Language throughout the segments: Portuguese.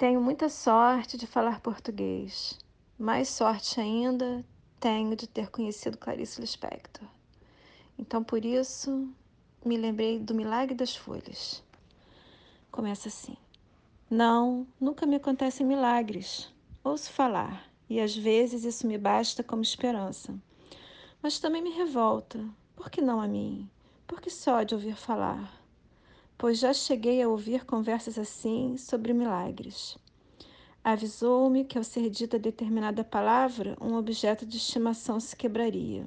Tenho muita sorte de falar português. Mais sorte ainda tenho de ter conhecido Clarice Lispector. Então, por isso, me lembrei do Milagre das Folhas. Começa assim. Não, nunca me acontecem milagres. Ouço falar, e às vezes isso me basta como esperança. Mas também me revolta. Por que não a mim? Por que só de ouvir falar? Pois já cheguei a ouvir conversas assim sobre milagres. Avisou-me que, ao ser dita determinada palavra, um objeto de estimação se quebraria.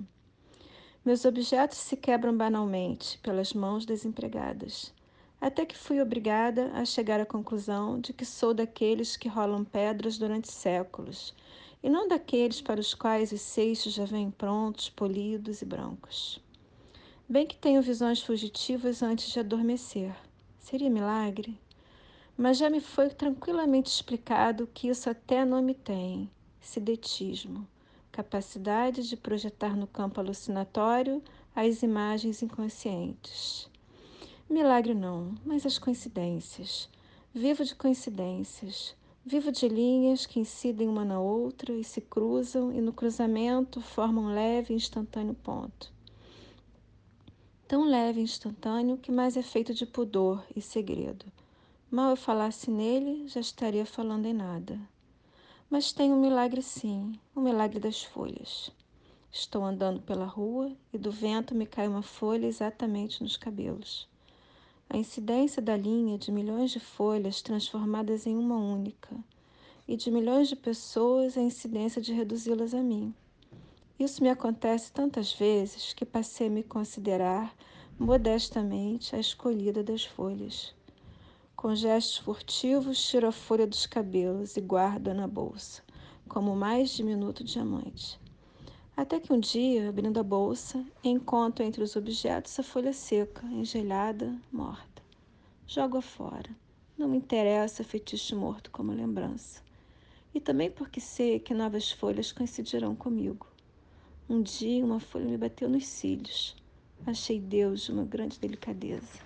Meus objetos se quebram banalmente pelas mãos das empregadas, até que fui obrigada a chegar à conclusão de que sou daqueles que rolam pedras durante séculos, e não daqueles para os quais os seixos já vêm prontos, polidos e brancos. Bem que tenho visões fugitivas antes de adormecer. Seria milagre? Mas já me foi tranquilamente explicado que isso até nome tem: sidetismo capacidade de projetar no campo alucinatório as imagens inconscientes. Milagre não, mas as coincidências. Vivo de coincidências. Vivo de linhas que incidem uma na outra e se cruzam, e no cruzamento formam um leve e instantâneo ponto tão leve e instantâneo que mais é feito de pudor e segredo. Mal eu falasse nele, já estaria falando em nada. Mas tem um milagre sim, o um milagre das folhas. Estou andando pela rua e do vento me cai uma folha exatamente nos cabelos. A incidência da linha de milhões de folhas transformadas em uma única, e de milhões de pessoas a incidência de reduzi-las a mim. Isso me acontece tantas vezes que passei a me considerar modestamente a escolhida das folhas. Com gestos furtivos, tiro a folha dos cabelos e guardo-a na bolsa, como mais diminuto diamante. Até que um dia, abrindo a bolsa, encontro entre os objetos a folha seca, engelhada, morta. Jogo-a fora. Não me interessa fetiche morto como lembrança. E também porque sei que novas folhas coincidirão comigo. Um dia uma folha me bateu nos cílios. Achei Deus de uma grande delicadeza.